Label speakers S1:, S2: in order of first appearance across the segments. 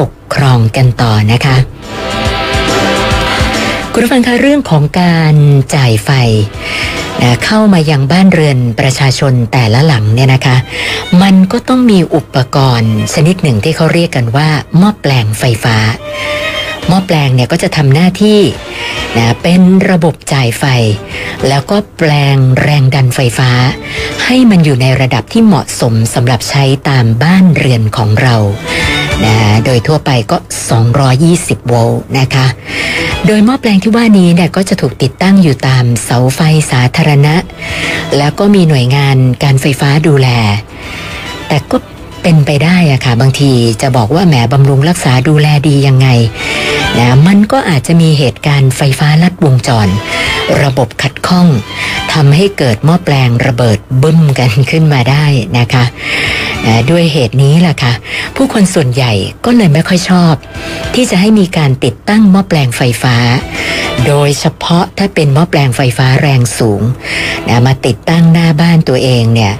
S1: ปกครองกันต่อนะคะคุณผู้ฟังคะเรื่องของการจ่ายไฟนะเข้ามายังบ้านเรือนประชาชนแต่ละหลังเนี่ยนะคะ มันก็ต้องมีอุปกรณ์ชนิดหนึ่งที่เขาเรียกกันว่าหม้อแปลงไฟฟ้า หม้อแปลงเนี่ยก็จะทำหน้าที่นะเป็นระบบจ่ายไฟ แล้วก็แปลงแรงดันไฟฟ้า ให้มันอยู่ในระดับที่เหมาะสมสำหรับใช้ตามบ้านเรือนของเรา นะโดยทั่วไปก็ 220 โวลต์นะคะ โดยหม้อแปลงที่ว่านี้เนี่ยก็จะถูกติดตั้งอยู่ตามเสาไฟสาธารณะ แล้วก็มีหน่วยงานการไฟฟ้าดูแล แต่ก็เป็นไปได้อะค่ะ บางทีจะบอกว่าแหมบำรุงรักษาดูแลดียังไง นะมันก็อาจจะมีเหตุการณ์ไฟฟ้าลัดวงจร ระบบขัดข้องทำให้เกิดหม้อแปลงระเบิดบึ้มกันขึ้นมาได้นะคะนะด้วยเหตุนี้ล่ะค่ะ ผู้คนส่วนใหญ่ก็เลยไม่ค่อยชอบ ที่จะให้มีการติดตั้งหม้อแปลงไฟฟ้า โดยเฉพาะถ้าเป็นหม้อแปลงไฟฟ้าแรงสูงนะมาติดตั้งหน้าบ้านตัวเองเนี่ย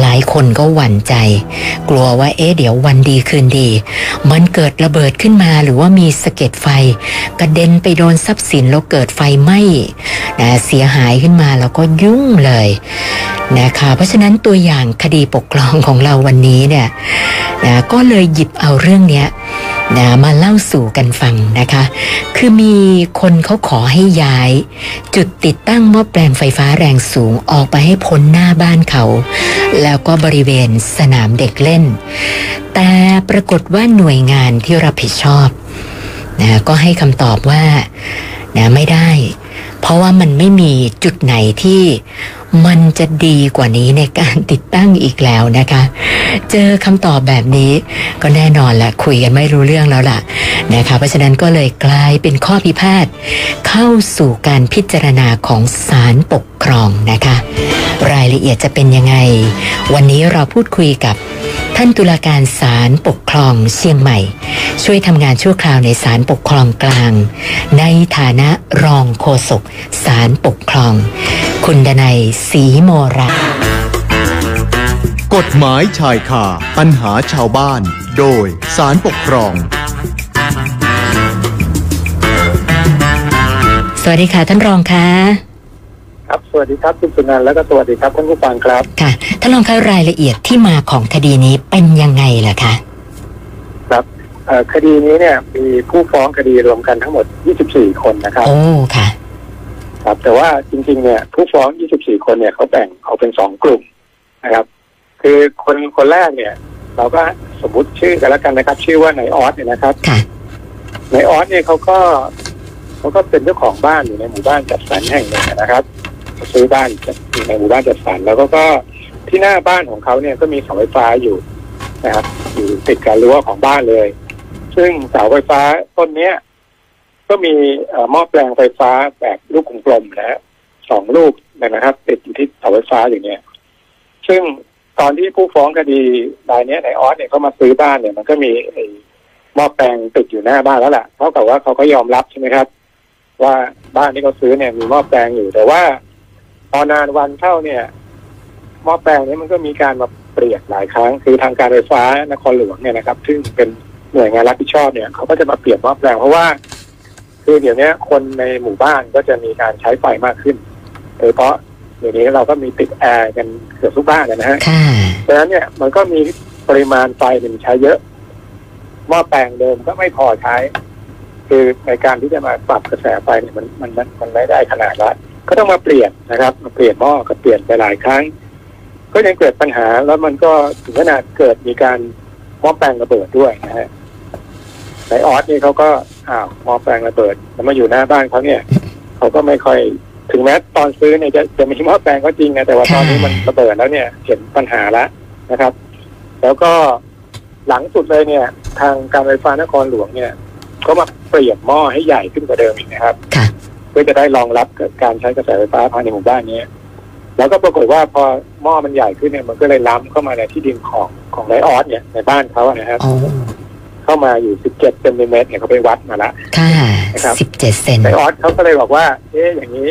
S1: หลายคนก็หวั่นใจ กลัวว่าเอ๊ะเดี๋ยววันดีคืนดี มันเกิดระเบิดขึ้นมาหรือว่ามีสะเก็ดไฟกระเด็นไปโดนทรัพย์สินแล้วเกิดไฟไหม้นะเสียหายขึ้นมาแล้วก็ยุ่งเลยนะคะเพราะฉะนั้นตัวอย่างคดีปกครองของเราวันนี้เนี่ยนะก็เลยหยิบเอาเรื่องเนี้ยนะมาเล่าสู่กันฟังนะคะ คือมีคนเขาขอให้ย้าย จุดติดตั้งหม้อแปลงไฟฟ้าแรงสูงออกไปให้พ้นหน้าบ้านเขา แล้วก็บริเวณสนามเด็กเล่น แต่ปรากฏว่าหน่วยงานที่รับผิดชอบ นะก็ให้คำตอบว่านะไม่ได้ เพราะว่ามันไม่มีจุดไหนที่มันจะดีกว่านี้ในการติดตั้งอีกแล้วนะคะ เจอคำตอบแบบนี้ก็แน่นอนแหละคุยกันไม่รู้เรื่องแล้วล่ะนะคะ เพราะฉะนั้นก็เลยกลายเป็นข้อพิพาทเข้าสู่การพิจารณาของศาลปกครองนะคะ รายละเอียดจะเป็นยังไง วันนี้เราพูดคุยกับท่านตุลาการศาลปกครองเชียงใหม่ ช่วยทำงานชั่วคราวในศาลปกครองกลาง ในฐานะรองโฆษกศาลปกครอง คุณดนัยศรีโมรา
S2: กฎหมายชายคาปัญหาชาวบ้าน โดยสารปกครอง
S1: สวัสดีค่ะท่านรองคะ
S3: ครับ สวัสดีครับคุณสุนันท์แล้วก็สวัสดีครับท่านผู้ฟังครับ
S1: ค่ะท่านรองคะรายละเอียดที่มาของคดีนี้เป็นยังไงล่ะคะ
S3: ครับเอ่อคดีนี้เนี่ยมีผู้ฟ้องคดีรวมกันทั้งหมด 24 คนนะครับ
S1: โอ้ ค่ะ
S3: ครับ แต่ว่าจริงๆเนี่ยผู้ฟ้อง 24 คนเนี่ยเขาแบ่งออกเป็นสองกลุ่มนะครับ คือคนคนแรกเนี่ย เราก็สมมติชื่อกันแล้วกันนะครับ ชื่อว่านายออสเนี่ยนะครับ
S1: ค่ะ
S3: นายออสเนี่ยเขาก็เขาก็เป็นเจ้าของบ้านอยู่ในหมู่บ้านจัดสรรแห่งหนึ่งนะครับเขาซื้อบ้านอยู่ในหมู่บ้านจัดสรรแล้วก็ก็ที่หน้าบ้านของเขาเนี่ยก็มีเสาไฟฟ้าอยู่นะครับ อยู่ติดกับรั้วของบ้านเลย ซึ่งเสาไฟฟ้าต้นเนี้ย ก็มีหม้อแปลงไฟฟ้าแบบลูกกลมๆนะฮะสองลูกนะครับ ติดอยู่ที่เสาไฟฟ้าอย่างเนี้ยซึ่งตอนที่ผู้ฟ้องคดีรายนี้ในออสเนี่ยเขามาซื้อบ้านเนี่ยมันก็มีหม้อแปลงติดอยู่หน้าบ้านแล้วแหละเท่ากับว่าเขาก็ยอมรับใช่ไหมครับ ว่าบ้านที่เขาซื้อเนี่ยมีหม้อแปลงอยู่แต่ว่าพอนานวันเข้าเนี่ยหม้อแปลงนี้มันก็มีการมาเปลี่ยนหลายครั้ง คือทางการไฟฟ้านครหลวงเนี่ยนะครับ ซึ่งเป็นหน่วยงานรับผิดชอบเนี่ยเขาก็จะมาเปลี่ยนหม้อแปลงเพราะว่า คือเดี๋ยวนี้คนในหมู่บ้านก็จะมีการใช้ไฟมากขึ้นโดยเฉพาะเดี๋ยวนี้เราก็มีติดแอร์กันเกือบทุกบ้านเลยนะฮะ
S1: ค่ะ
S3: ดังนั้นเนี่ยมันก็มีปริมาณไฟเนี่ยมันใช้เยอะหม้อแปลงเดิมก็ไม่พอใช้ คือในการที่จะมาปรับกระแสไฟเนี่ยมันมันมันมันไม่ได้ขนาดละก็ต้องมาเปลี่ยนนะครับมาเปลี่ยนหม้อก็เปลี่ยนไปหลายครั้ง ก็ยังเกิดปัญหาแล้วมันก็ถึงขนาดเกิดมีการหม้อแปลงระเบิดด้วยนะฮะในออสนี่เขาก็ อ้าวหม้อแปลงระเบิดแล้วมาอยู่หน้าบ้านเขาเนี่ย เขาก็ไม่ค่อยถึงแม้ตอนซื้อเนี่ยจะจะมีหม้อแปลงก็จริงนะแต่ว่าตอนนี้มันระเบิดแล้วเนี่ยเห็นปัญหาแล้วนะครับ แล้วก็หลังสุดเลยเนี่ย ทางการไฟฟ้านครหลวงเนี่ยก็มาเปลี่ยนหม้อให้ใหญ่ขึ้นกว่าเดิมอีกนะครับ
S1: ค่ะ
S3: เพื่อจะได้รองรับกับการใช้กระแสไฟฟ้าภายในหมู่บ้านนี้แล้วก็ปรากฏว่าพอหม้อมันใหญ่ขึ้นเนี่ยมันก็เลยล้ำเข้ามาในที่ดินของของไนออสเนี่ยในบ้านเขาอะนะครับ
S1: โอ้
S3: เข้ามาอยู่ 17เซนติเมตรเนี่ยเขาไปวัดมาละ
S1: ค่ะ
S3: นะครับ
S1: สิบเจ็ดเซน
S3: ไนออสเขาก็เลยบอกว่า เอ๊ะอย่างนี้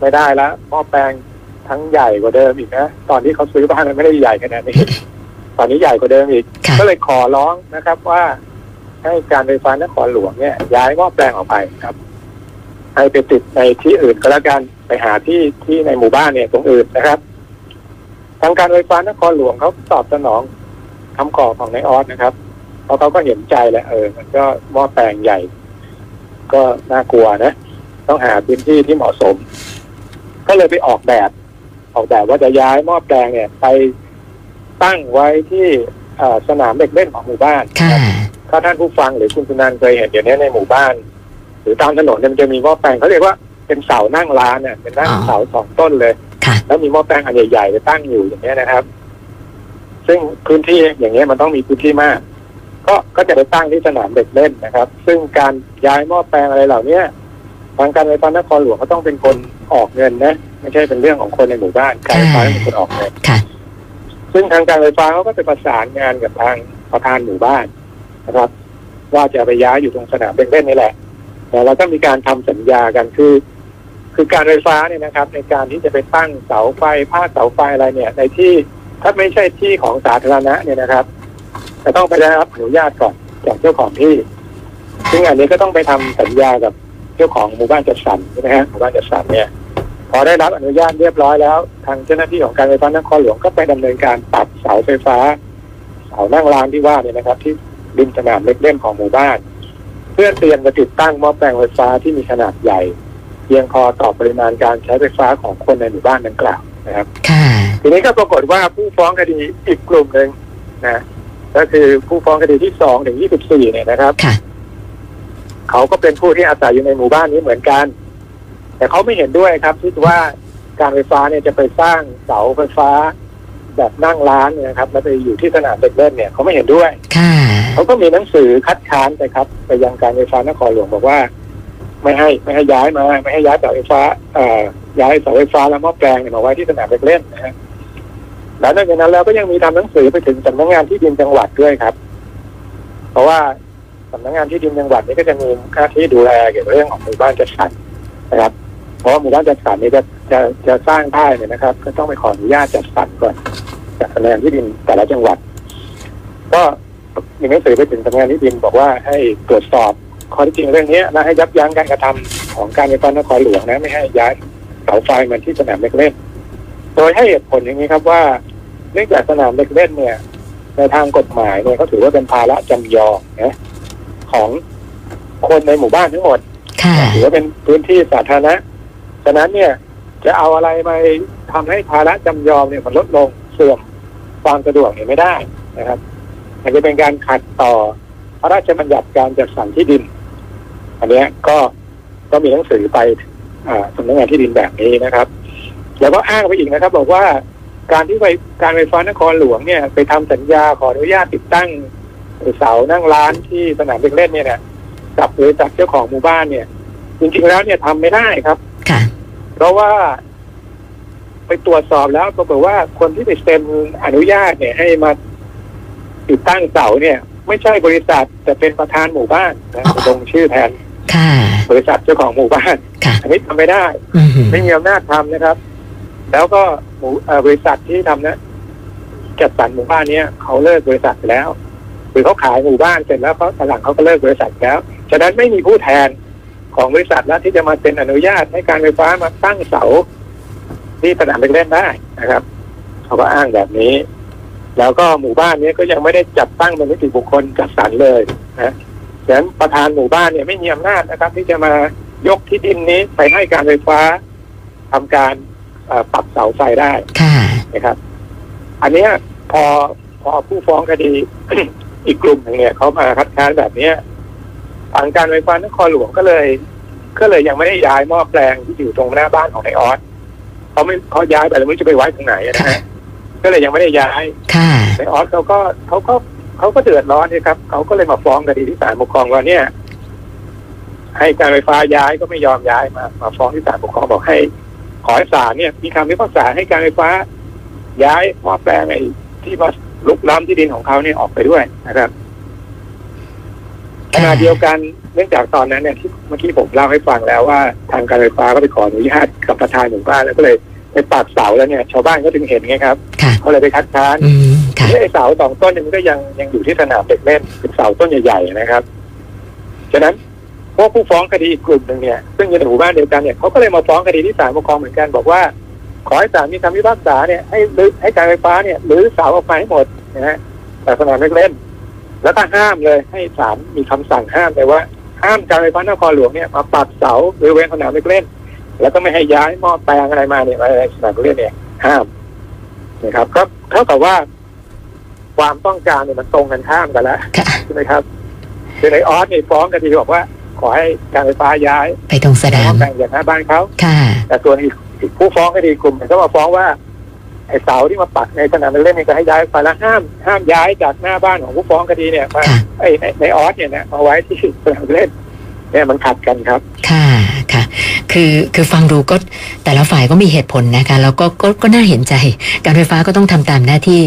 S3: ไม่ได้ละหม้อแปลงทั้งใหญ่กว่าเดิมอีกนะตอนที่เขาซื้อบ้านมันไม่ได้ใหญ่ขนาดนี้ ตอนนี้ใหญ่กว่าเดิมอีก
S1: ค่ะ
S3: ก็เลยขอร้องนะครับว่าให้การไฟฟ้านครหลวงเนี่ยย้ายหม้อแปลงออกไปครับ ให้ไปติดในที่อื่นก็แล้วกันไปหาที่ที่ในหมู่บ้านเนี่ยตรงอื่นนะครับ ทางการไฟฟ้านครหลวงเขาตอบสนองคำขอของนายออสนะครับ เพราะเขาก็เห็นใจแหละเออ มันก็หม้อแปลงใหญ่ ก็น่ากลัวนะ ต้องหาพื้นที่ที่เหมาะสม ก็เลยไปออกแบบ ออกแบบว่าจะย้ายหม้อแปลงเนี่ย ไปตั้งไว้ที่เอ่อสนามเด็กเล่นของหมู่บ้าน
S1: ค่ะ
S3: ถ้าท่านผู้ฟังหรือคุณสุนันท์เคยเห็นเดี๋ยวนี้ในหมู่บ้าน หรือตามถนนเนี่ยมันจะมีหม้อแปลงเขาเรียกว่าเป็นเสานั่งร้านเนี่ยเป็นนั่ง
S1: อ๋อ
S3: เสาสองต้นเลย
S1: ค่ะ
S3: แล้วมีหม้อแปลงอันใหญ่ๆไปตั้งอยู่อย่างเงี้ยนะครับ ซึ่งพื้นที่อย่างเงี้ยมันต้องมีพื้นที่มาก ก็ก็จะไปตั้งที่สนามเด็กเล่นนะครับ ซึ่งการย้ายหม้อแปลงอะไรเหล่าเนี้ยทางการไฟฟ้านครหลวงก็ต้องเป็นคนออกเงินนะไม่ใช่เป็นเรื่องของคนในหมู่บ้านการไฟฟ้าต้องเป็นคนออกเงิน
S1: ค่ะ
S3: ซึ่งทางการไฟฟ้าเขาก็จะประสานงานกับทางประธานหมู่บ้านนะครับ ว่าจะไปย้ายอยู่ตรงสนามเด็กเล่นนี่แหละแต่เราก็มีการทำสัญญากันคือ คือการไฟฟ้าเนี่ยนะครับ ในการที่จะไปตั้งเสาไฟผ้าเสาไฟอะไรเนี่ย ในที่ถ้าไม่ใช่ที่ของสาธารณะเนี่ยนะครับ จะต้องไปได้รับอนุญาตก่อนจากเจ้าของที่ ซึ่งอันนี้ก็ต้องไปทำสัญญากับเจ้าของหมู่บ้านจัดสรรใช่ไหมฮะหมู่บ้านจัดสรรเนี่ย พอได้รับอนุญาตเรียบร้อยแล้ว ทางเจ้าหน้าที่ของการไฟฟ้านครหลวงก็ไปดำเนินการตัดเสาไฟฟ้า เสานั่งร้านที่ว่าเนี่ยนะครับ ที่ริมสนามเล็กเล่นของหมู่บ้าน เพื่อเตรียมจะติดตั้งหม้อแปลงไฟฟ้าที่มีขนาดใหญ่ เพียงพอต่อปริมาณการใช้ไฟฟ้าของคนในหมู่บ้านดังกล่าวนะครับ
S1: ค่ะ
S3: ทีนี้ก็ปรากฏว่าผู้ฟ้องคดีอีกกลุ่มหนึ่งนะ ก็คือผู้ฟ้องคดีที่สองถึงยี่สิบสี่เนี่ยนะครับ
S1: ค่ะ
S3: เขาก็เป็นผู้ที่อาศัยอยู่ในหมู่บ้านนี้เหมือนกัน แต่เขาไม่เห็นด้วยครับที่ว่าการไฟฟ้าเนี่ยจะไปสร้างเสาไฟฟ้า แบบนั่งร้านเนี่ยนะครับแล้วไปอยู่ที่สนามเด็กเล่นเนี่ยเขาไม่เห็นด้วย
S1: ค่ะ
S3: เขาก็มีหนังสือคัดค้านไปครับไปยังการไฟฟ้านครหลวงบอกว่า ไม่ให้ไม่ให้ย้ายมา ไม่ให้ย้ายเสาไฟฟ้าเอ่อย้ายเสาไฟฟ้าและหม้อแปลงเนี่ยมาไว้ที่สนามเด็กเล่นนะฮะ แล้วนอกจากนั้นแล้วก็ยังมีทำหนังสือไปถึงสำนักงานที่ดินจังหวัดด้วยครับ เพราะว่าสำนักงานที่ดินจังหวัดนี้ก็จะมีหน้าที่ดูแลเกี่ยวกับเรื่องของหมู่บ้านจัดสรรนะครับ เพราะว่าหมู่บ้านจัดสรรนี้จะจะจะสร้างได้เนี่ยนะครับ ก็ต้องไปขออนุญาตจัดสรรก่อนจากสำนักงานที่ดินแต่ละจังหวัด ก็มีหนังสือไปถึงสำนักงานที่ดินบอกว่าให้ตรวจสอบข้อเที่จริงเรื่องนี้และให้ยับยั้งการกระทำของการไฟฟ้านครหลวงนะไม่ให้ย้ายเสาไฟมาที่สนามเด็กเล่นโดยให้เหตุผลอย่างนี้ครับว่า เนื่องจากสนามเด็กเล่นเนี่ย ในทางกฎหมายเนี่ยเขาถือว่าเป็นภาระจำยอมนะของคนในหมู่บ้านทั้งหมด
S1: ค่ะ
S3: ถือว่าเป็นพื้นที่สาธารณะฉะนั้นเนี่ย จะเอาอะไรไปทำให้ภาระจำยอมเนี่ยมันลดลงเสื่อมความสะดวกเนี่ยไม่ได้นะครับมันจะเป็นการขัดต่อพระราชบัญญัติการจัดสรรที่ดิน อันเนี้ยก็ก็มีหนังสือไปอ่าสำนักงานที่ดินแบบนี้นะครับ แล้วก็อ้างไปอีกนะครับ บอกว่า การที่ไปการไฟฟ้านครหลวงเนี่ย ไปทำสัญญาขออนุญาตติดตั้งเสานั่งร้านที่สนามเด็กเล่นเนี่ยนะกับบริษัทเจ้าของหมู่บ้านเนี่ย จริงๆแล้วเนี่ยทำไม่ได้ครับ
S1: ค่ะ
S3: เพราะว่า ไปตรวจสอบแล้วปรากฏว่าคนที่ไปเซ็นอนุญาตเนี่ย ให้มาติดตั้งเสาเนี่ย ไม่ใช่บริษัทแต่เป็นประธานหมู่บ้านนะ
S1: อ๋อ
S3: ลงชื่อแทน
S1: ค่ะ
S3: บริษัทเจ้าของหมู่บ้าน
S1: ค่ะ
S3: อันนี้ทำไม่ได้
S1: อืม
S3: ไม่มีอำนาจทำนะครับ แล้วก็หมูบริษัทที่ทำนะจัดสรรหมู่บ้านเนี้ยเขาเลิกบริษัทไปแล้ว หรือเขาขายหมู่บ้านเสร็จแล้วเขาตอนหลังเขาก็เลิกบริษัทแล้ว ฉะนั้นไม่มีผู้แทนของบริษัทแล้วที่จะมาเซ็นอนุญาตให้การไฟฟ้ามาตั้งเสาที่สนามเด็กเล่นได้นะครับเขาก็อ้างแบบนี้ แล้วก็หมู่บ้านเนี้ยก็ยังไม่ได้จัดตั้งเป็นนิติบุคคลจัดสรรเลยนะฉะนั้นประธานหมู่บ้านเนี่ยไม่มีอำนาจนะครับ ที่จะมายกที่ดินนี้ไปให้การไฟฟ้าทำการ ปรับเสาไฟได้
S1: ค่ะ
S3: นะครับ อันเนี้ยพอพอผู้ฟ้องคดีอีกกลุ่มหนึ่งเนี่ยเขามาคัดค้านแบบเนี้ยทางการไฟฟ้านครหลวงก็เลย ก็เลยยังไม่ได้ย้ายหม้อแปลงที่อยู่ตรงหน้าบ้านของนายออสเขาไม่เขาย้ายไปแล้วไม่รู้จะไปไว้ตรงไหนนะ
S1: ค่ะ
S3: ฮะก็เลยยังไม่ได้ย้าย
S1: ค่ะ
S3: นายออสเขาก็เขาก็เขาก็เดือดร้อนนะครับเขาก็เลยมาฟ้องคดีที่ศาลปกครองว่าเนี่ย ให้การไฟฟ้าย้ายก็ไม่ยอมย้ายมา มาฟ้องที่ศาลปกครองบอกให้ ขอให้ศาลเนี่ยมีคำพิพากษาให้การไฟฟ้า ย้ายหม้อแปลงไอ้ที่มาลุกล้ำที่ดินของเขาเนี่ยออกไปด้วยนะครับขณะเดียวกันเนื่องจากตอนนั้นเนี่ยที่เมื่อกี้ผมเล่าให้ฟังแล้วว่าทางการไฟฟ้าก็ไปขออนุญาตกับประธานหมู่บ้านแล้วก็เลยไปปักเสาแล้วเนี่ยชาวบ้านก็ถึงเห็นไงครับ
S1: ค่ะ
S3: เขาเลยไปคัดค้าน
S1: อืมค่ะ
S3: นี่ไอ้เสาสองต้นเนี่ยมันก็ยังยังอยู่ที่สนามเด็กเล่นเป็นเสาต้นใหญ่ ๆ นะครับ ฉะนั้น พวกผู้ฟ้องคดีอีกกลุ่มหนึ่งเนี่ยซึ่งอยู่ในหมู่บ้านเดียวกันเนี่ยเขาก็เลยมาฟ้องคดีที่ศาลปกครองเหมือนกันบอกว่า ขอให้ศาลมีคำพิพากษาเนี่ยให้รื้อให้การไฟฟ้าเนี่ยรื้อเสาออกไปให้หมดนะฮะแต่สนามเด็กเล่นแล้วก็ห้ามเลยให้ศาลมีคำสั่งห้ามเลยว่า ห้ามการไฟฟ้านครหลวงเนี่ยมาปักเสาบริเวณสนามเด็กเล่นแล้วก็ไม่ให้ย้ายหม้อแปลงอะไรมาเนี่ยมาในสนามเด็กเล่นเนี่ยห้ามนะครับก็เท่ากับว่า ความต้องการเนี่ยมันตรงกันข้ามกันแล้ว
S1: ค่ะ
S3: ใช่ไหมครับคือในออสเนี่ยฟ้องคดีบอกว่า ขอให้การไฟฟ้าย้าย
S1: ไปตรงสนาม
S3: แบ่งจากหน้าบ้านเขา
S1: ค่ะ
S3: แต่ส่วนอีกอีกผู้ฟ้องคดีกลุ่มหนึ่งก็มาฟ้องว่าไอ้เสาที่มาปักในสนามเด็กเล่นเนี่ยก็ให้ย้ายไปแล้วห้ามห้ามย้ายจากหน้าบ้านของผู้ฟ้องคดีเนี่ยมา
S1: ค่ะ
S3: ไอ้ในในออสเนี่ยนะมาไว้ที่สนามเล่นเนี่ยมันขัดกันครับ
S1: ค่ะ ค่ะคือคือฟังดูก็แต่ละฝ่ายก็มีเหตุผลนะคะแล้วก็ก็ก็น่าเห็นใจ การไฟฟ้าก็ต้องทำตามหน้าที่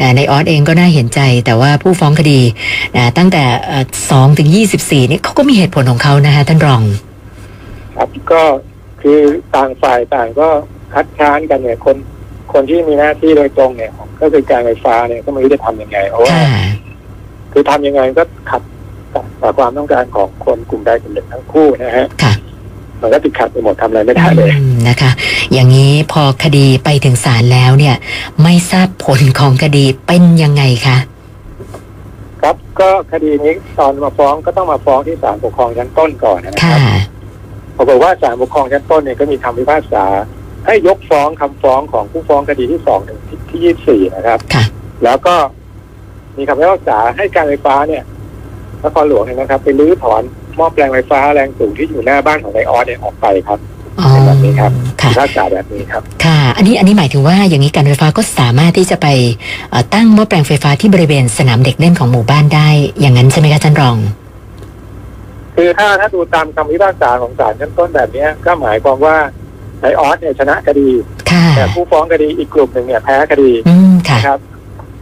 S1: นะในออสเองก็น่าเห็นใจ แต่ว่าผู้ฟ้องคดีนะตั้งแต่สองถึงยี่สิบสี่นี่เขาก็มีเหตุผลของเขานะคะท่านรอง
S3: ครับก็คือต่างฝ่ายต่างก็คัดค้านกันเนี่ยคนคนที่มีหน้าที่โดยตรงเนี่ย ก็คือการไฟฟ้าเนี่ยก็ไม่รู้จะทำยังไงเพราะว่า
S1: ค่ะ
S3: คือทำยังไงก็ขัดกับความต้องการของคนกลุ่มใดกลุ่มหนึ่งทั้งคู่นะฮะ
S1: ค่ะ
S3: มันก็ติดขัดไปหมดทำอะไรไม่ได้เลย
S1: อืมนะคะ อย่างนี้พอคดีไปถึงศาลแล้วเนี่ย ไม่ทราบผลของคดีเป็นยังไงคะ
S3: ครับก็คดีนี้ตอนมาฟ้องก็ต้องมาฟ้องที่ศาลปกครองชั้นต้นก่อนนะค
S1: ค่ะ
S3: รับปรากฏว่าศาลปกครองชั้นต้นเนี่ยก็มีคำพิพากษา ให้ยกฟ้องคำฟ้องของผู้ฟ้องคดีที่สองถึงที่ยี่สี่นะครับ
S1: ค่ะ
S3: แล้วก็มีคำพิพากษาให้การไฟฟ้าเนี่ยนครหลวงเนี่ยนะครับ ไปรื้อถอนห ม้อแปลงไฟฟ้าแรงสูงที่อยู่หน้าบ้านของนายออสเนี่ยออกไปครับ
S1: อ๋อ
S3: เป็นแบบนี้ครับ
S1: ค่ะ
S3: พิพากษาแบบนี้ครับ
S1: ค่ะ อันนี้ อันนี้หมายถึงว่า อย่างนี้การไฟฟ้าก็สามารถที่จะไปเอ่อตั้งหม้อแปลงไฟฟ้าที่บริเวณสนามเด็กเล่นของหมู่บ้านได้ อย่างนั้นใช่ไหมคะท่านรอง
S3: คือถ้าถ้าดูตามคำพิพากษาของศาลชั้นต้นแบบเนี้ยก็หมายความว่านายออสเนี่ยชนะคดี
S1: ค่ะ
S3: แต่ผู้ฟ้องคดีอีกกลุ่มหนึ่งเนี่ยแพ้คดี
S1: อืมค่ะ
S3: นะครับ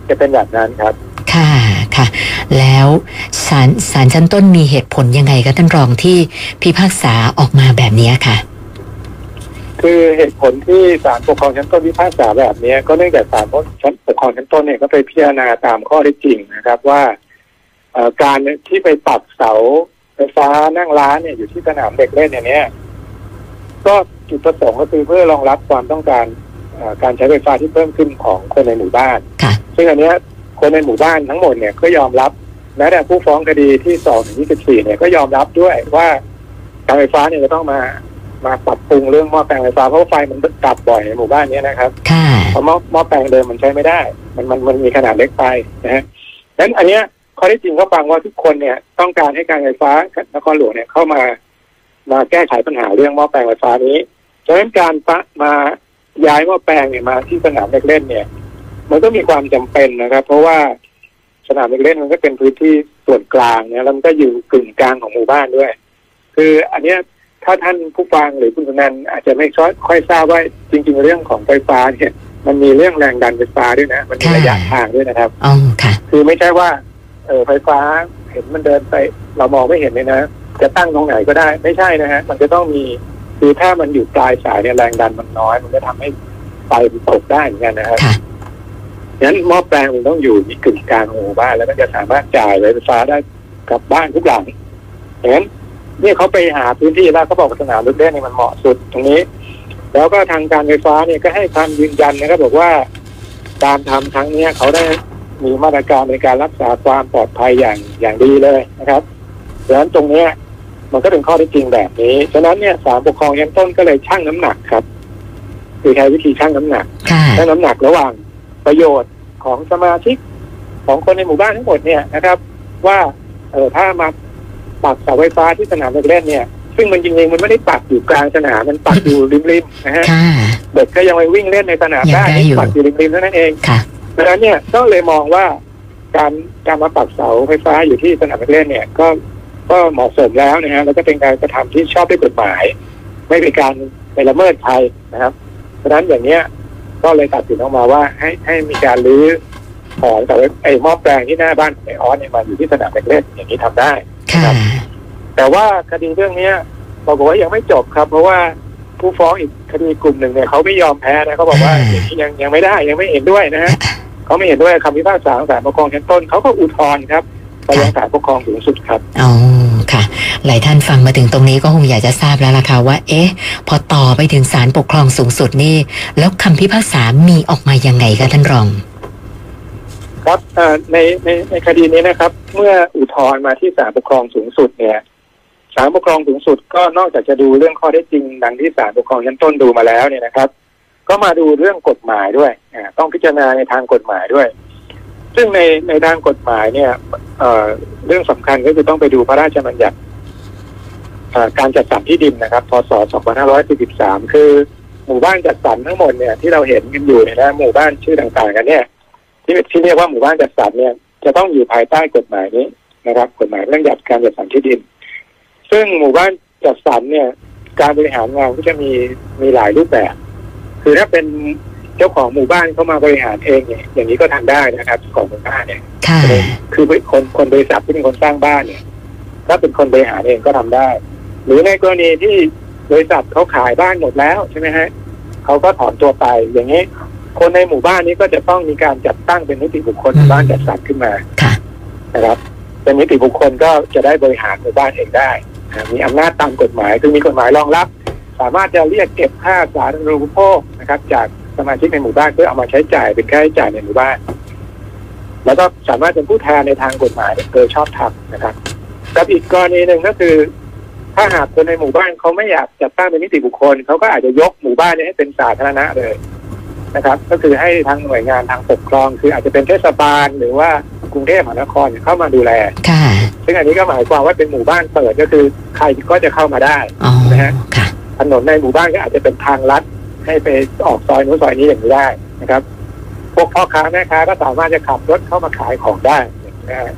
S3: จะเป็นแบบนั้นครับ
S1: ค่ะค่ะ แล้วศาลศาลชั้นต้นมีเหตุผลยังไงคะท่านรองที่พิพากษาออกมาแบบนี้ค่ะ
S3: คือเหตุผลที่ศาลปกครองชั้นต้นพิพากษาแบบเนี้ยก็เนื่องจากศาลชั้นปกครองชั้นต้นเนี่ยก็ไปพิจารณาตามข้อเท็จจริงนะครับว่าเอ่อการที่ไปปักเสาไฟฟ้านั่งร้านเนี่ยอยู่ที่สนามเด็กเล่นเนี่ยเนี่ยก็จุดประสงค์ก็คือเพื่อรองรับความต้องการเอ่อการใช้ไฟฟ้าที่เพิ่มขึ้นของคนในหมู่บ้าน
S1: ค่ะ
S3: ซึ่งอันเนี้ย คนในหมู่บ้านทั้งหมดเนี่ยก็ยอมรับแม้แต่ผู้ฟ้องคดีที่สองถึงยี่สิบสี่เนี่ยก็ยอมรับด้วยว่าการไฟฟ้าเนี่ยจะต้องมามาปรับปรุงเรื่องหม้อแปลงไฟฟ้าเพราะว่าไฟมันดับบ่อยในหมู่บ้านเนี้ยนะครับ
S1: ค่ะ
S3: เพราะหม้อหม้อแปลงเดิมมันใช้ไม่ได้ มันมันมันมีขนาดเล็กไปนะฮะดังนั้นอันเนี้ยข้อที่จริงก็ฟังว่าทุกคนเนี่ยต้องการให้การไฟฟ้านครหลวงเนี่ยเข้ามามาแก้ไขปัญหาเรื่องหม้อแปลงไฟฟ้านี้ฉะนั้นการปะมาย้ายหม้อแปลงเนี่ยมาที่สนามเด็กเล่นเนี่ย มันก็มีความจำเป็นนะครับ เพราะว่าสนามเด็กเล่นมันก็เป็นพื้นที่ส่วนกลางเนี่ยแล้วมันก็อยู่กึ่งกลางของหมู่บ้านด้วย คืออันเนี้ยถ้าท่านผู้ฟังหรือคุณสุนันท์อาจจะไม่ค่อยค่อยทราบว่าจริง ๆ เรื่องของไฟฟ้าเนี่ย มันมีเรื่องแรงดันไฟฟ้าด้วยนะ มันมี
S1: ค่ะ
S3: ระยะทางด้วยนะครับ
S1: อ๋อค่ะ
S3: คือไม่ใช่ว่า เออไฟฟ้าเห็นมันเดินไป เรามองไม่เห็นเลยนะจะตั้งตรงไหนก็ได้ไม่ใช่นะฮะมันจะต้องมีคือถ้ามันอยู่ปลายสายเนี่ยแรงดันมันน้อย มันก็ทำให้ไฟมันตกได้เหมือนกันนะครับ
S1: ค่ะ
S3: งั้นหม้อแปลงมันต้องอยู่ที่กึ่งกลางของหมู่บ้านแล้วก็จะสามารถจ่ายไฟฟ้าได้กับบ้านทุกหลังอย่างนั้นเนี่ยเขาไปหาพื้นที่แล้วเขาบอกว่าสนามลูกเล่นเนี่ยมันเหมาะสุดตรงนี้ แล้วก็ทางการไฟฟ้าเนี่ยก็ให้ความยืนยันนะครับบอกว่าการทำครั้งเนี้ยเขาได้มีมาตรการในการรักษาความปลอดภัยอย่างอย่างดีเลยนะครับดังนั้นตรงเนี้ยมันก็เป็นข้อเท็จจริงแบบนี้ ฉะนั้นเนี่ยศาลปกครองชั้นต้นก็เลยชั่งน้ำหนักครับ คือใช้วิธีชั่งน้ำหนัก
S1: ค่ะ
S3: ชั่งน้ำหนักระหว่าง ประโยชน์ของสมาชิกของคนในหมู่บ้านทั้งหมดเนี่ยนะครับ ว่าเออถ้ามาปักเสาไฟฟ้าที่สนามเด็กเล่นเนี่ย ซึ่งมันจริงๆมันไม่ได้ปักอยู่กลางสนามมันปักอยู่ริมๆนะฮะ
S1: ค่ะ
S3: เด็กก็ยังไปวิ่งเล่นในสนามได้
S1: ยังได้อยู่
S3: ปักอยู่ริมๆเท่านั้นเอง
S1: ค่ะ
S3: ดังนั้นเนี่ยก็เลยมองว่าการการมาปักเสาไฟฟ้าอยู่ที่สนามเด็กเล่นเนี่ย ก็ก็เหมาะสมแล้วนะฮะแล้วก็เป็นการกระทำที่ชอบด้วยกฎหมาย ไม่เป็นการไปละเมิดใครนะครับ เพราะฉะนั้นอย่างเนี้ย ก็เลยตัดสินออกมาว่าให้ให้มีการรื้อถอนแต่ว่าไอ้หม้อแปลงที่หน้าบ้านของไอออสเนี่ยมาอยู่ที่สนามเด็กเล่นอย่างนี้ทำได้
S1: ค่ะ
S3: แต่ว่าคดีเรื่องเนี้ยบอกว่ายังไม่จบครับ เพราะว่าผู้ฟ้องอีกคดีกลุ่มหนึ่งเนี่ยเขาไม่ยอมแพ้นะเขาบอกว่า
S1: อ่า
S3: อย่างนี้ยังยังไม่ได้ยังไม่เห็นด้วยนะฮะเขาไม่เห็นด้วยกับคำพิพากษาของศาลปกครองชั้นต้นเขาก็อุทธรณ์ครับไปยังศาลปกครองสูงสุดครับ
S1: อ๋อ ค่ะ หลายท่านฟังมาถึงตรงนี้ก็คงอยากจะทราบแล้วล่ะค่ะว่า เอ๊ะ พอต่อไปถึงศาลปกครองสูงสุดนี่ แล้วคำพิพากษามีออกมายังไงคะท่านรอง
S3: ครับในในในคดีนี้นะครับ เมื่ออุทธรณ์มาที่ศาลปกครองสูงสุดเนี่ยศาลปกครองสูงสุดก็นอกจากจะดูเรื่องข้อเท็จจริง ดังที่ศาลปกครองชั้นต้นดูมาแล้วเนี่ยนะครับ ก็มาดูเรื่องกฎหมายด้วยต้องพิจารณาในทางกฎหมายด้วย ซึ่งในในทางกฎหมายเนี่ย เรื่องสำคัญก็คือต้องไปดูพระราชบัญญัติการจัดสรรที่ดินนะครับ พศ 2543 คือหมู่บ้านจัดสรรทั้งหมดเนี่ยที่เราเห็นกันอยู่เนี่ยนะหมู่บ้านชื่อต่างๆกันเนี่ย ที่ที่เรียกว่าหมู่บ้านจัดสรรเนี่ย จะต้องอยู่ภายใต้กฎหมายนี้นะครับ กฎหมายเรื่องจัดการจัดสรรที่ดิน ซึ่งหมู่บ้านจัดสรรเนี่ย การบริหารงานก็จะมีมีหลายรูปแบบ คือถ้าเป็น เจ้าของหมู่บ้านเข้ามาบริหารเองเนี่ยอย่างนี้ก็ทำได้นะครับเจ้าของหมู่บ้านเนี่ย
S1: ค่ะ
S3: คือคนคนบริษัทที่เป็นคนสร้างบ้านเนี่ย ถ้าเป็นคนบริหารเองก็ทำได้ หรือในกรณีที่บริษัทเขาขายบ้านหมดแล้วใช่ไหมฮะเขาก็ถอนตัวไปอย่างนี้ คนในหมู่บ้านนี้ก็จะต้องมีการจัดตั้งเป็นนิติบุคคลหมู่บ้านจัดสรรขึ้นมา
S1: ค่ะ
S3: นะครับเป็นนิติบุคคลก็จะได้บริหารหมู่บ้านเองได้นะมีอำนาจตามกฎหมายคือมีกฎหมายรองรับ สามารถจะเรียกเก็บค่าสาธารณูปโภคนะครับ จาก สมาชิกในหมู่บ้านเพื่อเอามาใช้จ่ายเป็นค่าใช้จ่ายในหมู่บ้าน แล้วก็สามารถเป็นผู้แทนในทางกฎหมายโดยชอบธรรมนะครับกับอีกกรณีหนึ่งก็คือ ถ้าหากคนในหมู่บ้านเขาไม่อยากจัดตั้งเป็นนิติบุคคลเขาก็อาจจะยกหมู่บ้านนี้ให้เป็นสาธารณะเลยนะครับ ก็คือให้ทางหน่วยงานทางปกครอง คืออาจจะเป็นเทศบาลหรือว่ากรุงเทพมหานครเข้ามาดูแล
S1: ค่ะ
S3: ซึ่งอันนี้ก็หมายความว่าเป็นหมู่บ้านเปิดก็คือใครก็จะเข้ามาได้
S1: อ๋อ
S3: นะฮะ
S1: ค่ะ
S3: ถนนในหมู่บ้านก็อาจจะเป็นทางลัด ให้ไปออกซอยนู้นซอยนี้อย่างนี้ได้นะครับ พวกพ่อค้าแม่ค้าก็สามารถจะขับรถเข้ามาขายของได้นะฮะ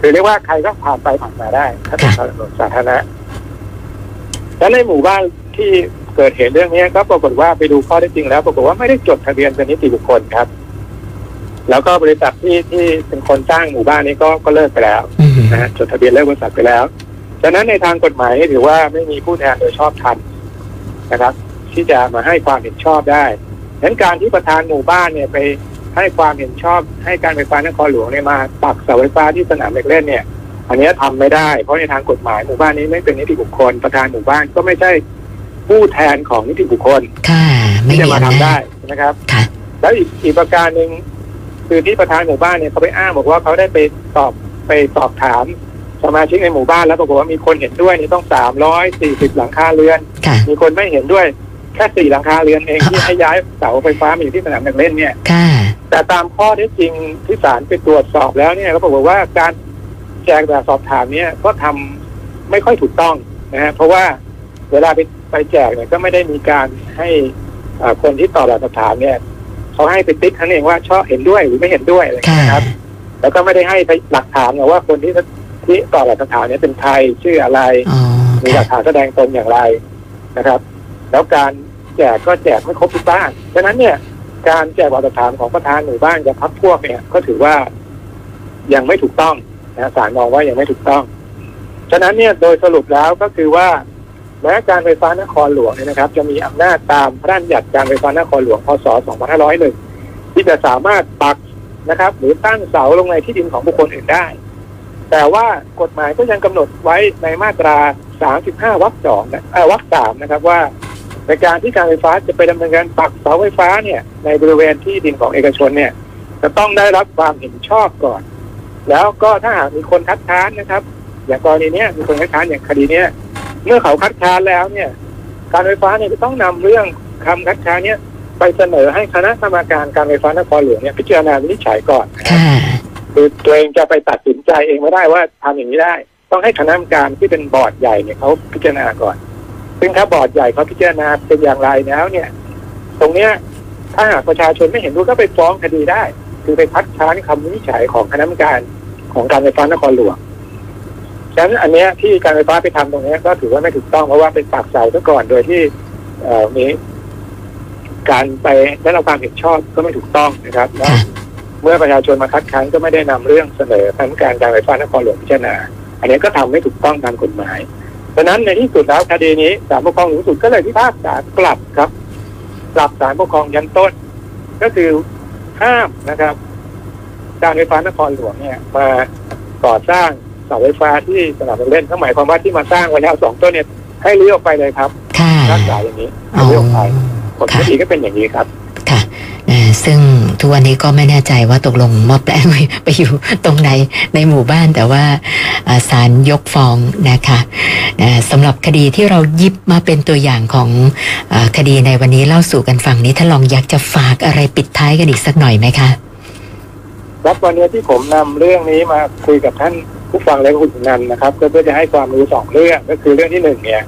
S3: คือเรียกว่าใครก็ผ่านไปผ่านมาได้ถ้าเป็นถนนสาธารณะแล้วในหมู่บ้านที่เกิดเหตุเรื่องนี้ก็ปรากฏว่าไปดูข้อเท็จจริงแล้วปรากฏว่าไม่ได้จดทะเบียนเป็นนิติบุคคลครับ แล้วก็บริษัทที่ที่เป็นคนสร้างหมู่บ้านนี้ก็ก็เลิกไปแล้ว
S1: อืม
S3: นะฮะจดทะเบียนเลิกบริษัทไปแล้วฉะนั้นในทางกฎหมายถือว่าไม่มีผู้แทนโดยชอบธรรมนะครับ ที่จะมาให้ความเห็นชอบได้ดังนั้นการที่ประธานหมู่บ้านเนี่ยไปให้ความเห็นชอบให้การไฟฟ้านครหลวงเนี่ยมาปักเสาไฟฟ้าที่สนามเด็กเล่นเนี่ย อันนี้ทำไม่ได้ เพราะในทางกฎหมายหมู่บ้านนี้ไม่เป็นนิติบุคคล ประธานหมู่บ้านก็ไม่ใช่ผู้แทนของนิติบุคคล
S1: ค่ะไม่
S3: ที่จะ
S1: มี
S3: มาทำ
S1: อำนา
S3: ได้
S1: จ
S3: นะครับ
S1: ค่ะ
S3: แล้วอีกอีกประการหนึ่งคือที่ประธานหมู่บ้านเนี่ยเขาไปอ้างบอกว่าเขาได้ไปสอบไปสอบถามสมาชิกในหมู่บ้านแล้วปรากฏว่ามีคนเห็นด้วยนี่ต้องสามร้อยสี่สิบหลังคาเรือน
S1: ค่ะ
S3: มีคนไม่เห็นด้วย แค่สี่หลังคาเรือนเองที่ให้ย้ายเสาไฟฟ้ามาอยู่ที่สนามเด็กเล่นเนี่ย
S1: ค่ะ
S3: แต่ตามข้อเท็จจริงที่ศาลไปตรวจสอบแล้วเนี่ยก็บอกว่าการแจกแบบสอบถามเนี่ยก็ทำไม่ค่อยถูกต้องนะฮะเพราะว่าเวลาไปไปแจกเนี่ยก็ไม่ได้มีการให้เอ่อคนที่ตอบแบบสอบถามเนี่ยเขาให้ไปติ๊กท่านเองว่าชอบเห็นด้วยหรือไม่เห็นด้วยอะไรอย่าง
S1: ค่ะ
S3: เงี้ยนะครับ แล้วก็ไม่ได้ให้ไปหลักฐานนะว่าคนที่ที่ตอบแบบสอบถามเนี่ยเป็นใครชื่ออะไร
S1: อ๋อ
S3: มีหลั
S1: ค่ะ
S3: กฐานแสดงตนอย่างไรนะครับ แล้วการ แจกก็แจกไม่ครบทุกบ้านฉะนั้นเนี่ย การแจกบัตรสถานของประธานหมู่บ้านกับพักพวกเนี่ย ก็ถือว่ายังไม่ถูกต้องนะศาลมองว่ายังไม่ถูกต้อง ฉะนั้นเนี่ยโดยสรุปแล้วก็คือว่าแม้การไฟฟ้านครหลวงเนี่ยนะครับ จะมีอำนาจตามพระราชบัญญัติการไฟฟ้านครหลวงพศ 2501 ที่จะสามารถปักนะครับ หรือตั้งเสาลงในที่ดินของบุคคลอื่นได้ แต่ว่ากฎหมายก็ยังกำหนดไว้ในมาตรา 35 วรรคสองนะเอ่อวรรคสามนะครับว่า ในการที่การไฟฟ้าจะไปดำเนินการปักเสาไฟฟ้าเนี่ยในบริเวณที่ดินของเอกชนเนี่ย จะต้องได้รับความเห็นชอบก่อน แล้วก็ถ้าหากมีคนคัดค้านนะครับ อย่างกรณีเนี้ยมีคนคัดค้านอย่างคดีเนี้ยเมื่อเขาคัดค้านแล้วเนี่ย การไฟฟ้าเนี่ยจะต้องนำเรื่องคำคัดค้านเนี่ยไปเสนอให้คณะกรรมการการไฟฟ้านครหลวงเนี่ยพิจารณาวินิจฉัยก่อนคือตัวเองจะไปตัดสินใจเองไม่ได้ว่าทำอย่างนี้ได้ ต้องให้คณะกรรมการที่เป็นบอร์ดใหญ่เนี่ยเขาพิจารณาก่อน ซึ่งถ้าบอร์ดใหญ่เขาพิจารณาเป็นอย่างไรแล้วเนี่ย ตรงเนี้ยถ้าหากประชาชนไม่เห็นด้วยก็ไปฟ้องคดีได้ คือไปคัดค้านคำวินิจฉัยของคณะกรรมการของการไฟฟ้านครหลวงฉะนั้นอันเนี้ยที่การไฟฟ้าไปทำตรงเนี้ยก็ถือว่าไม่ถูกต้องเพราะว่าเป็นปากเสาซะก่อนโดยที่เอ่อมีการไปได้รับความเห็นชอบก็ไม่ถูกต้องนะครับแล้ว
S1: ค่ะ
S3: เมื่อประชาชนมาคัดค้านก็ไม่ได้นำเรื่องเสนอคณะกรรมการการไฟฟ้านครหลวงพิจารณา อันนี้ก็ทำไม่ถูกต้องตามกฎหมาย ดังนั้นในที่สุดแล้วคดีนี้ศาลปกครองสูงสุดก็เลยพิพากษากลับครับกลับศาลปกครองยันต้น ก็คือห้ามนะครับ การไฟฟ้านครหลวงเนี่ยมาก่อสร้างเสาไฟฟ้าที่สนามเล่นก็หมายความว่าที่มาสร้างไว้แล้วสองต้นเนี่ยให้รื้อออกไปเลยครับ
S1: ค่ะ
S3: รักษาอย่างนี้
S1: อ๋อ
S3: รื้อออกไปผล
S1: ค่ะ
S3: คดีก็เป็นอย่างนี้ครับ
S1: ค่ะเอ่อ ซึ่งทุกวันนี้ก็ไม่แน่ใจว่าตกลงมอบแปลงไปอยู่ตรงไหนในหมู่บ้านแต่ว่าอ่าศาลยกฟ้องนะคะสำหรับคดีที่เรายิบมาเป็นตัวอย่างของอคดีในวันนี้เล่าสู่กันฟังนี้ถ้าลองอยากจะฝากอะไรปิดท้ายกันอีกสักหน่อยไหมคะ
S3: ครับวันนี้ที่ผมนำเรื่องนี้มาคุยกับท่านผู้ฟังและคุณนันนะครับก็เพื่อจะให้ความรู้สองเรื่องก็คือเรื่องที่หนึ่งเนี่ย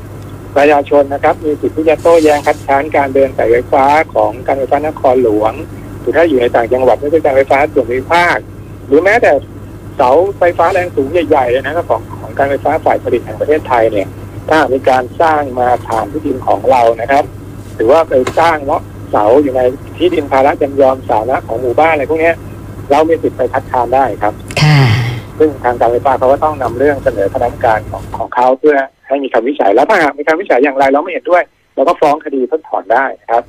S3: ประชาชนนะครับ มีสิทธิ์ที่จะโต้แย้งคัดค้านการเดินสายไฟฟ้าของการไฟฟ้านครหลวง หรือถ้าอยู่ในต่างจังหวัดไม่ใช่การไฟฟ้าส่วนภูมิภาค หรือแม้แต่เสาไฟฟ้าแรงสูงใหญ่ๆเลยนะครับของของการไฟฟ้าฝ่ายผลิตแห่งประเทศไทยเนี่ย ถ้าหากมีการสร้างมาผ่านที่ดินของเรานะครับ หรือว่าไปสร้างเนาะเสาอยู่ในที่ดินภาระจำยอมสาธารณะของหมู่บ้านอะไรพวกเนี้ยเรามีสิทธิ์ไปคัดค้านได้ครับ
S1: ค่ะ
S3: ซึ่งทางการไฟฟ้าเขาก็ต้องนำเรื่องเสนอคณะกรรมการของของเขาเพื่อให้มีคำวิจัยแล้วถ้าหากมีคำวิจัยอย่างไรเราไม่เห็นด้วยเราก็ฟ้องคดีเพิกถอนได้นะครับ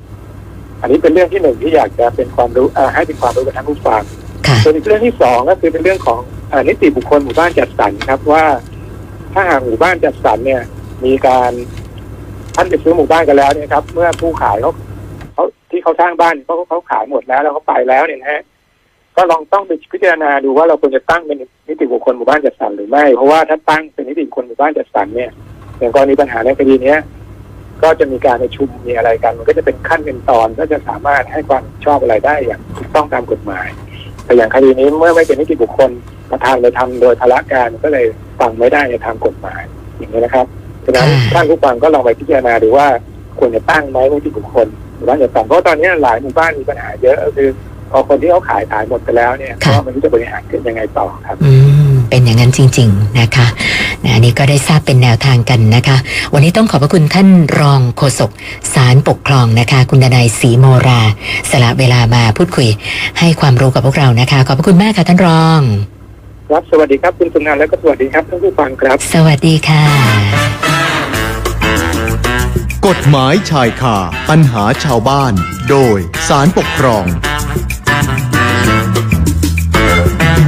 S3: อันนี้เป็นเรื่องที่หนึ่งที่อยากจะเป็นความรู้เอ่อให้เป็นความรู้กับท่านผู้ฟัง
S1: ค่ะ
S3: ส่วนอีกเรื่องที่สองก็คือเป็นเรื่องของเออนิติบุคคลหมู่บ้านจัดสรรครับว่า ถ้าหากหมู่บ้านจัดสรรเนี่ย มีการท่านไปซื้อหมู่บ้านกันแล้วเนี่ยครับ เมื่อผู้ขายเขาเขาที่เขาสร้างบ้านเขาเขาขายหมดแล้วแล้วเขาไปแล้วเนี่ยนะฮะก็ลองต้องไปพิจารณาดูว่าเราควรจะตั้งเป็นนิติบุคคลหมู่บ้านจัดสรรหรือไม่ เพราะว่าถ้าตั้งเป็นนิติบุคคลหมู่บ้านจัดสรรเนี่ยอย่างกรณีปัญหาในคดีเนี้ย ก็จะมีการประชุมมีอะไรกัน มันก็จะเป็นขั้นเป็นตอนก็จะสามารถให้ความชอบอะไรได้อย่างถูกต้องตามกฎหมาย แต่อย่างคดีนี้เมื่อไม่เป็นนิติบุคคลประธานเลยทำโดยพละการก็เลยฟังไม่ได้ในทางกฎหมายอย่างนี้นะครับฉะนั้น
S1: ค่ะ
S3: ท่านผู้ฟังก็ลองไปพิจารณาดูว่าควรจะตั้งไหมนิติบุคคลหรือว่าจะตั้งเพราะตอนนี้หลายหมู่บ้านมีปัญหาเยอะก็คือพอคนที่เขาขายขายหมดไปแล้วเนี่ย
S1: ค่ะ
S3: ก็ไม่รู้จะบริหารกันยังไงต่อครับ
S1: อืม เป็นอย่างนั้นจริง ๆ นะคะนะอันนี้ก็ได้ทราบเป็นแนวทางกันนะคะ วันนี้ต้องขอบพระคุณท่านรองโฆษกสารปกครองนะคะ คุณดนายศรีโมรา สละเวลามาพูดคุย ให้ความรู้กับพวกเรานะคะ ขอบพระคุณมากค่ะท่านรอง
S3: ครับสวัสดีครับคุณสุนันท์และก็สวัสดีครับท่านผู้ฟังครับ
S1: สวัสดีค่ะ
S2: กฎหมายชายคาปัญหาชาวบ้าน โดยสารปกครอง